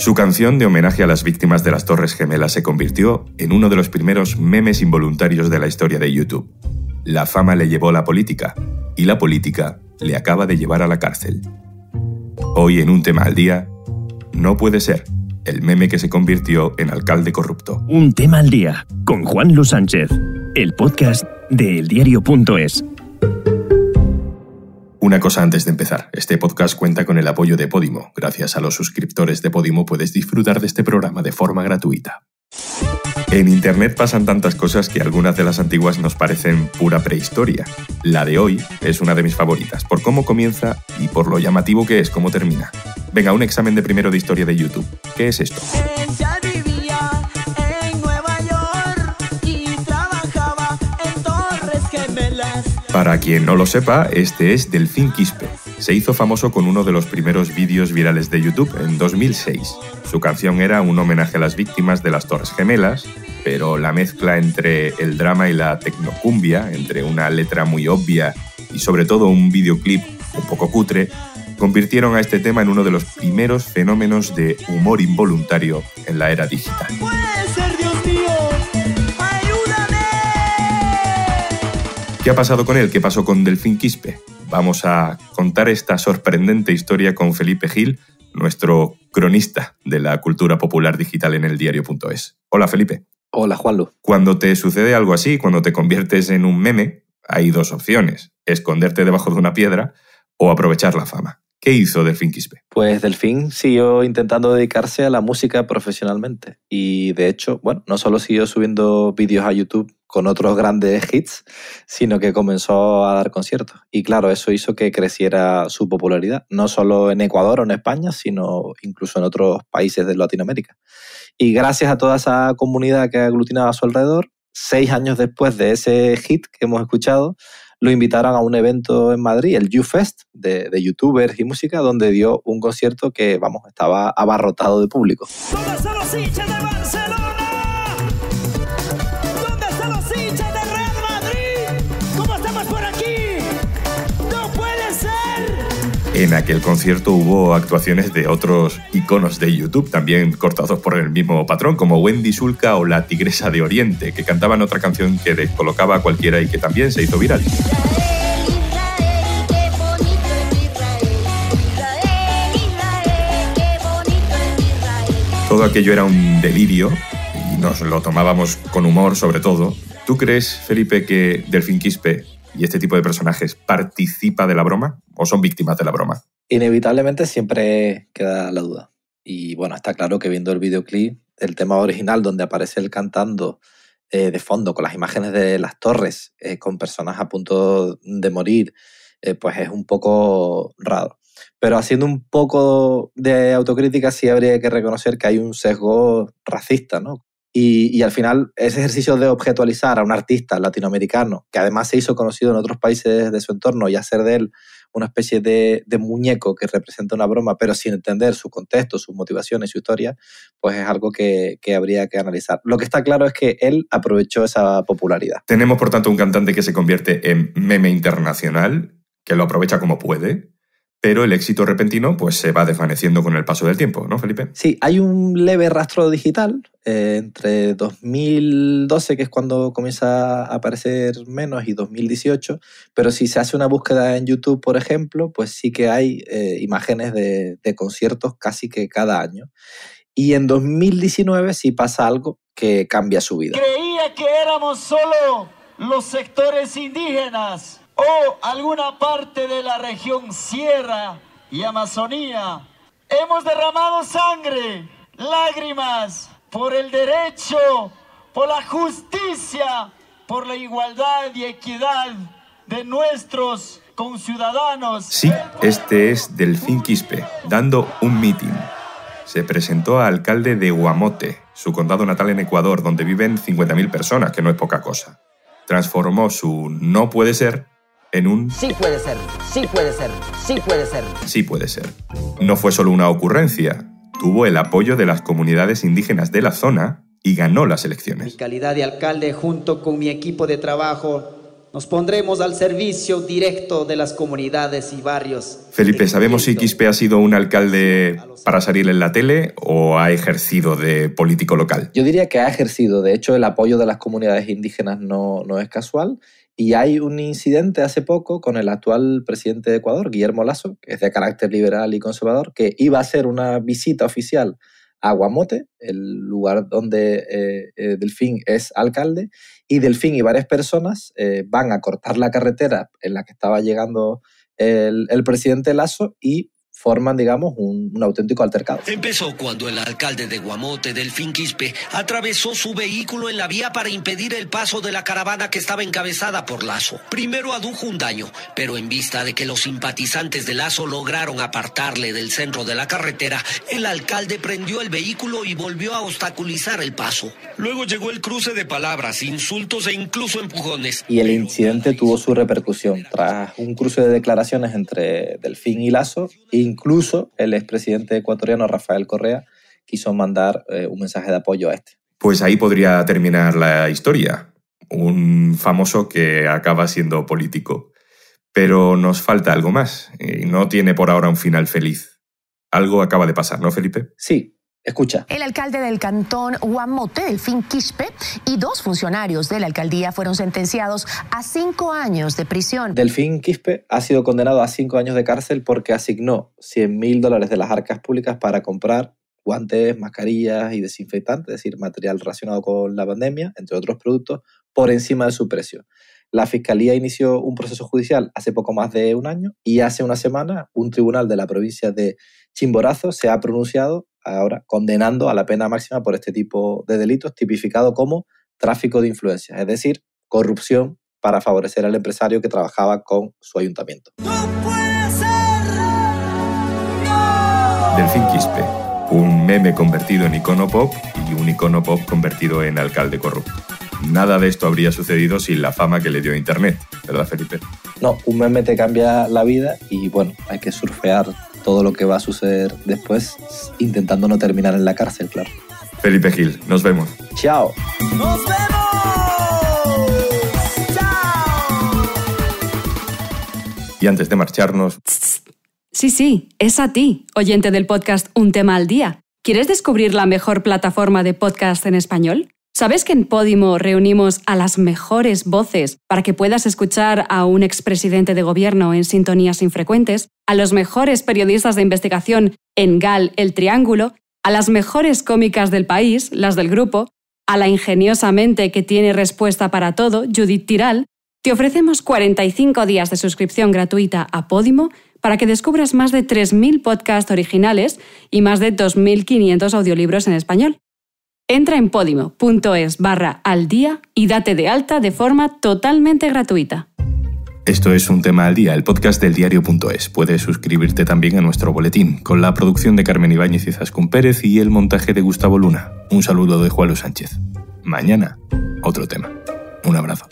Su canción de homenaje a las víctimas de las Torres Gemelas se convirtió en uno de los primeros memes involuntarios de la historia de YouTube. La fama le llevó a la política y la política le acaba de llevar a la cárcel. Hoy en un tema al día, no puede ser el meme que se convirtió en alcalde corrupto. Un tema al día con Juan Luis Sánchez, el podcast de eldiario.es. Una cosa antes de empezar, este podcast cuenta con el apoyo de Podimo. Gracias a los suscriptores de Podimo puedes disfrutar de este programa de forma gratuita. En Internet pasan tantas cosas que algunas de las antiguas nos parecen pura prehistoria. La de hoy es una de mis favoritas, por cómo comienza y por lo llamativo que es cómo termina. Venga, un examen de primero de historia de YouTube. ¿Qué es esto? Para quien no lo sepa, este es Delfín Quispe. Se hizo famoso con uno de los primeros vídeos virales de YouTube en 2006. Su canción era un homenaje a las víctimas de las Torres Gemelas, pero la mezcla entre el drama y la tecnocumbia, entre una letra muy obvia y sobre todo un videoclip un poco cutre, convirtieron a este tema en uno de los primeros fenómenos de humor involuntario en la era digital. ¿Qué ha pasado con él? ¿Qué pasó con Delfín Quispe? Vamos a contar esta sorprendente historia con Felipe Gil, nuestro cronista de la cultura popular digital en el diario.es. Hola Felipe. Hola Juanlu. Cuando te sucede algo así, cuando te conviertes en un meme, hay dos opciones, esconderte debajo de una piedra o aprovechar la fama. ¿Qué hizo Delfín Quispe? Pues Delfín siguió intentando dedicarse a la música profesionalmente y de hecho, bueno, no solo siguió subiendo vídeos a YouTube con otros grandes hits, sino que comenzó a dar conciertos. Y claro, eso hizo que creciera su popularidad, no solo en Ecuador o en España, sino incluso en otros países de Latinoamérica. Y gracias a toda esa comunidad que aglutinaba a su alrededor, seis años después de ese hit que hemos escuchado, lo invitaron a un evento en Madrid, el YouFest, de, de youtubers y música, donde dio un concierto que, vamos, estaba abarrotado de público. En aquel concierto hubo actuaciones de otros iconos de YouTube, también cortados por el mismo patrón, como Wendy Sulca o La Tigresa de Oriente, que cantaban otra canción que descolocaba a cualquiera y que también se hizo viral. Todo aquello era un delirio y nos lo tomábamos con humor sobre todo. ¿Tú crees, Felipe, que Delfín Quispe y este tipo de personajes participa de la broma o son víctimas de la broma? Inevitablemente siempre queda la duda. Y bueno, está claro que viendo el videoclip, el tema original donde aparece él cantando eh, de fondo con las imágenes de las torres, eh, con personas a punto de morir, eh, pues es un poco raro. Pero haciendo un poco de autocrítica sí habría que reconocer que hay un sesgo racista, ¿no? Y, al final, ese ejercicio de objetualizar a un artista latinoamericano, que además se hizo conocido en otros países de su entorno, y hacer de él una especie de, muñeco que representa una broma, pero sin entender su contexto, sus motivaciones, su historia, pues es algo que, habría que analizar. Lo que está claro es que él aprovechó esa popularidad. Tenemos, por tanto, un cantante que se convierte en meme internacional, que lo aprovecha como puede, pero el éxito repentino pues se va desvaneciendo con el paso del tiempo, ¿no, Felipe? Sí, hay un leve rastro digital eh, entre 2012, que es cuando comienza a aparecer menos, y 2018, pero si se hace una búsqueda en YouTube, por ejemplo, pues sí que hay eh, imágenes de, de conciertos casi que cada año. Y en 2019 sí pasa algo que cambia su vida. Creía que éramos solo los sectores indígenas o alguna parte de la región Sierra y Amazonía. Hemos derramado sangre, lágrimas por el derecho, por la justicia, por la igualdad y equidad de nuestros conciudadanos. Sí, este es Delfín Quispe, dando un meeting. Se presentó a alcalde de Guamote, su condado natal en Ecuador, donde viven 50.000 personas, que no es poca cosa. Transformó su no puede ser en un... Sí puede ser, sí puede ser, sí puede ser. Sí puede ser. No fue solo una ocurrencia, tuvo el apoyo de las comunidades indígenas de la zona y ganó las elecciones. Mi calidad de alcalde junto con mi equipo de trabajo Nos pondremos al servicio directo de las comunidades y barrios. Felipe, ¿sabemos si Quispe ha sido un alcalde para salir en la tele o ha ejercido de político local? Yo diría que ha ejercido. De hecho, el apoyo de las comunidades indígenas no, no es casual. Y hay un incidente hace poco con el actual presidente de Ecuador, Guillermo Lasso, que es de carácter liberal y conservador, que iba a hacer una visita oficial a Guamote, el lugar donde eh, eh, Delfín es alcalde, y Delfín y varias personas eh, van a cortar la carretera en la que estaba llegando el, el presidente Lasso y forman, digamos, un, un, auténtico altercado. Empezó cuando el alcalde de Guamote, Delfín Quispe, atravesó su vehículo en la vía para impedir el paso de la caravana que estaba encabezada por Lazo. Primero adujo un daño, pero en vista de que los simpatizantes de Lazo lograron apartarle del centro de la carretera, el alcalde prendió el vehículo y volvió a obstaculizar el paso. Luego llegó el cruce de palabras, insultos e incluso empujones. Y el incidente tuvo su repercusión. Tras un cruce de declaraciones entre Delfín y Lazo, Incluso el expresidente ecuatoriano Rafael Correa quiso mandar eh, un mensaje de apoyo a este. Pues ahí podría terminar la historia. Un famoso que acaba siendo político. Pero nos falta algo más y no tiene por ahora un final feliz. Algo acaba de pasar, ¿no, Felipe? Sí, Escucha. El alcalde del cantón Guamote, Delfín Quispe, y dos funcionarios de la alcaldía fueron sentenciados a cinco años de prisión. Delfín Quispe ha sido condenado a cinco años de cárcel porque asignó 100 mil dólares de las arcas públicas para comprar guantes, mascarillas y desinfectantes, es decir, material relacionado con la pandemia, entre otros productos, por encima de su precio. La Fiscalía inició un proceso judicial hace poco más de un año y hace una semana un tribunal de la provincia de Chimborazo se ha pronunciado ahora condenando a la pena máxima por este tipo de delitos, tipificado como tráfico de influencias, es decir, corrupción para favorecer al empresario que trabajaba con su ayuntamiento. Delfín Quispe, un meme convertido en icono pop y un icono pop convertido en alcalde corrupto. Nada de esto habría sucedido sin la fama que le dio Internet, ¿verdad, Felipe? No, un meme te cambia la vida y bueno, hay que surfear todo lo que va a suceder después, intentando no terminar en la cárcel, claro. Felipe Gil, nos vemos. Chao. Nos vemos. Chao. Y antes de marcharnos... Sí, sí, es a ti, oyente del podcast Un tema al día. ¿Quieres descubrir la mejor plataforma de podcast en español? ¿Sabes que en Podimo reunimos a las mejores voces para que puedas escuchar a un expresidente de gobierno en sintonías infrecuentes, a los mejores periodistas de investigación en GAL El Triángulo, a las mejores cómicas del país, las del grupo, a la ingeniosa mente que tiene respuesta para todo, Judith Tiral? Te ofrecemos 45 días de suscripción gratuita a Podimo para que descubras más de 3.000 podcasts originales y más de 2.500 audiolibros en español. Entra en podimo.es barra al día y date de alta de forma totalmente gratuita. Esto es Un Tema al Día, el podcast del diario.es. Puedes suscribirte también a nuestro boletín, con la producción de Carmen Ibáñez y Zascún Pérez y el montaje de Gustavo Luna. Un saludo de Juan Luis Sánchez. Mañana, otro tema. Un abrazo.